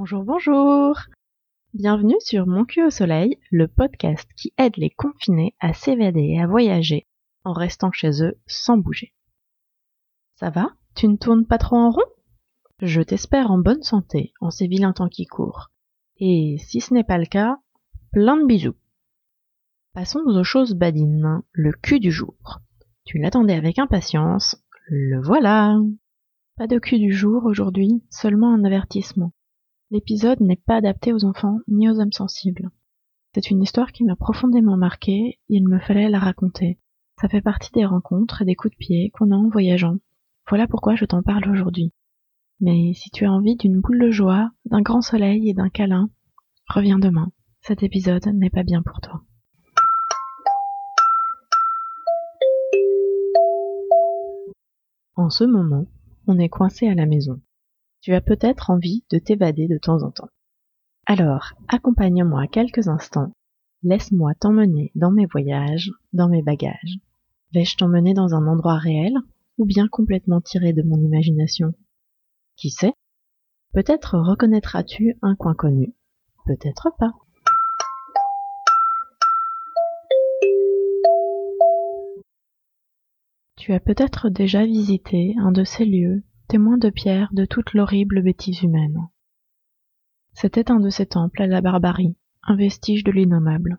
Bonjour, bonjour Bienvenue sur Mon cul au soleil, le podcast qui aide les confinés à s'évader et à voyager en restant chez eux sans bouger. Ça va? Tu ne tournes pas trop en rond? Je t'espère en bonne santé en ces vilains temps qui courent. Et si ce n'est pas le cas, plein de bisous. Passons aux choses badines, le cul du jour. Tu l'attendais avec impatience, le voilà Pas de cul du jour aujourd'hui, seulement un avertissement. L'épisode n'est pas adapté aux enfants ni aux âmes sensibles. C'est une histoire qui m'a profondément marquée, il me fallait la raconter. Ça fait partie des rencontres et des coups de pied qu'on a en voyageant. Voilà pourquoi je t'en parle aujourd'hui. Mais si tu as envie d'une boule de joie, d'un grand soleil et d'un câlin, reviens demain. Cet épisode n'est pas bien pour toi. En ce moment, on est coincé à la maison tu as peut-être envie de t'évader de temps en temps. Alors, accompagne-moi quelques instants, laisse-moi t'emmener dans mes voyages, dans mes bagages. Vais-je t'emmener dans un endroit réel ou bien complètement tiré de mon imagination? Qui sait? Peut-être reconnaîtras-tu un coin connu, peut-être pas. Tu as peut-être déjà visité un de ces lieux témoin de pierre de toute l'horrible bêtise humaine. C'était un de ces temples à la barbarie, un vestige de l'innommable.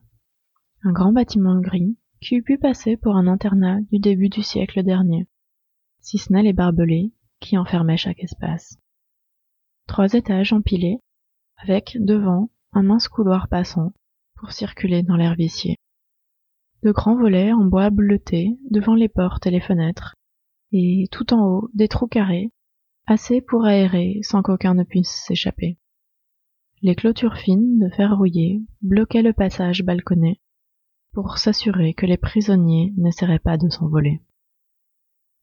Un grand bâtiment gris qui eût pu passer pour un internat du début du siècle dernier, si ce n'est les barbelés qui enfermaient chaque espace. Trois étages empilés, avec, devant, un mince couloir passant pour circuler dans l'air. De grands volets en bois bleuté devant les portes et les fenêtres, et tout en haut des trous carrés assez pour aérer sans qu'aucun ne puisse s'échapper. Les clôtures fines de fer rouillé bloquaient le passage balconné pour s'assurer que les prisonniers n'essaieraient pas de s'envoler.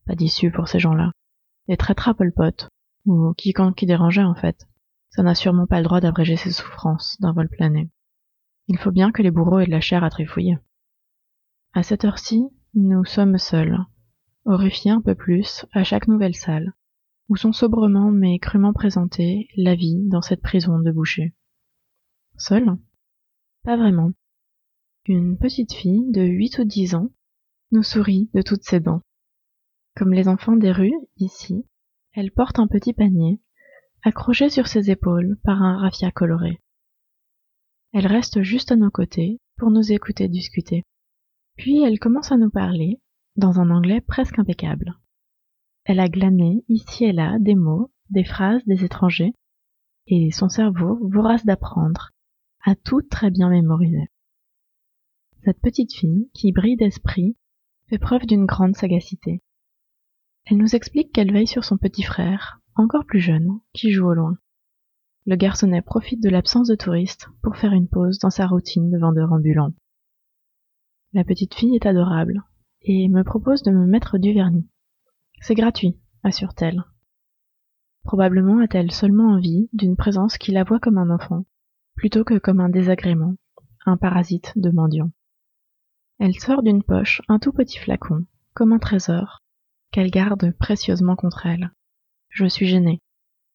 Pas d'issue pour ces gens-là. Les traîtres à Pol ou quiconque qui dérangeait en fait, ça n'a sûrement pas le droit d'abréger ses souffrances d'un vol plané. Il faut bien que les bourreaux aient de la chair à trifouiller. À cette heure-ci, nous sommes seuls, horrifiés un peu plus à chaque nouvelle salle, où sont sobrement mais crûment présentés la vie dans cette prison de boucher. Seule Pas vraiment. Une petite fille de huit ou dix ans nous sourit de toutes ses dents. Comme les enfants des rues, ici, elle porte un petit panier, accroché sur ses épaules par un raffia coloré. Elle reste juste à nos côtés pour nous écouter discuter. Puis elle commence à nous parler, dans un anglais presque impeccable. Elle a glané ici et là des mots, des phrases des étrangers, et son cerveau, vorace d'apprendre, a tout très bien mémorisé. Cette petite fille, qui brille d'esprit, fait preuve d'une grande sagacité. Elle nous explique qu'elle veille sur son petit frère, encore plus jeune, qui joue au loin. Le garçonnet profite de l'absence de touristes pour faire une pause dans sa routine de vendeur ambulant. La petite fille est adorable, et me propose de me mettre du vernis. C'est gratuit, assure-t-elle. Probablement a-t-elle seulement envie d'une présence qui la voit comme un enfant, plutôt que comme un désagrément, un parasite de mendiant. Elle sort d'une poche un tout petit flacon, comme un trésor, qu'elle garde précieusement contre elle. Je suis gênée.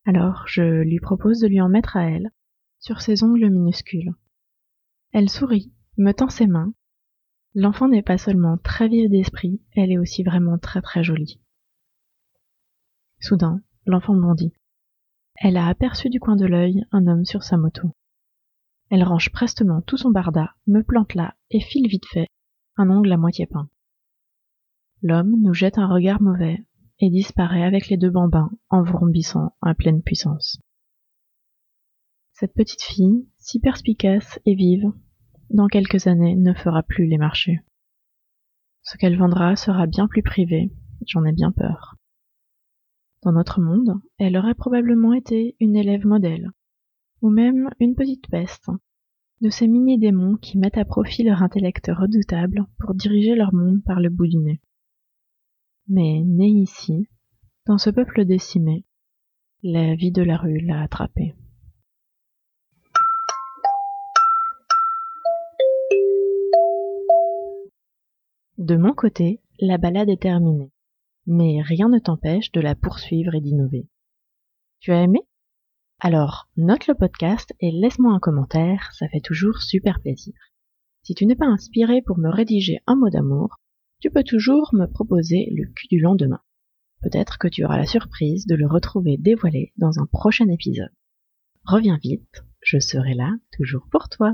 Alors je lui propose de lui en mettre à elle, sur ses ongles minuscules. Elle sourit, me tend ses mains. L'enfant n'est pas seulement très vive d'esprit, elle est aussi vraiment très très jolie. Soudain, l'enfant bondit. Elle a aperçu du coin de l'œil un homme sur sa moto. Elle range prestement tout son barda, me plante là et file vite fait, un ongle à moitié peint. L'homme nous jette un regard mauvais et disparaît avec les deux bambins en vrombissant à pleine puissance. Cette petite fille, si perspicace et vive, dans quelques années ne fera plus les marchés. Ce qu'elle vendra sera bien plus privé, j'en ai bien peur. Dans notre monde, elle aurait probablement été une élève modèle, ou même une petite peste, de ces mini-démons qui mettent à profit leur intellect redoutable pour diriger leur monde par le bout du nez. Mais née ici, dans ce peuple décimé, la vie de la rue l'a attrapée. De mon côté, la balade est terminée mais rien ne t'empêche de la poursuivre et d'innover. Tu as aimé? Alors, note le podcast et laisse-moi un commentaire, ça fait toujours super plaisir. Si tu n'es pas inspiré pour me rédiger un mot d'amour, tu peux toujours me proposer le cul du lendemain. Peut-être que tu auras la surprise de le retrouver dévoilé dans un prochain épisode. Reviens vite, je serai là toujours pour toi.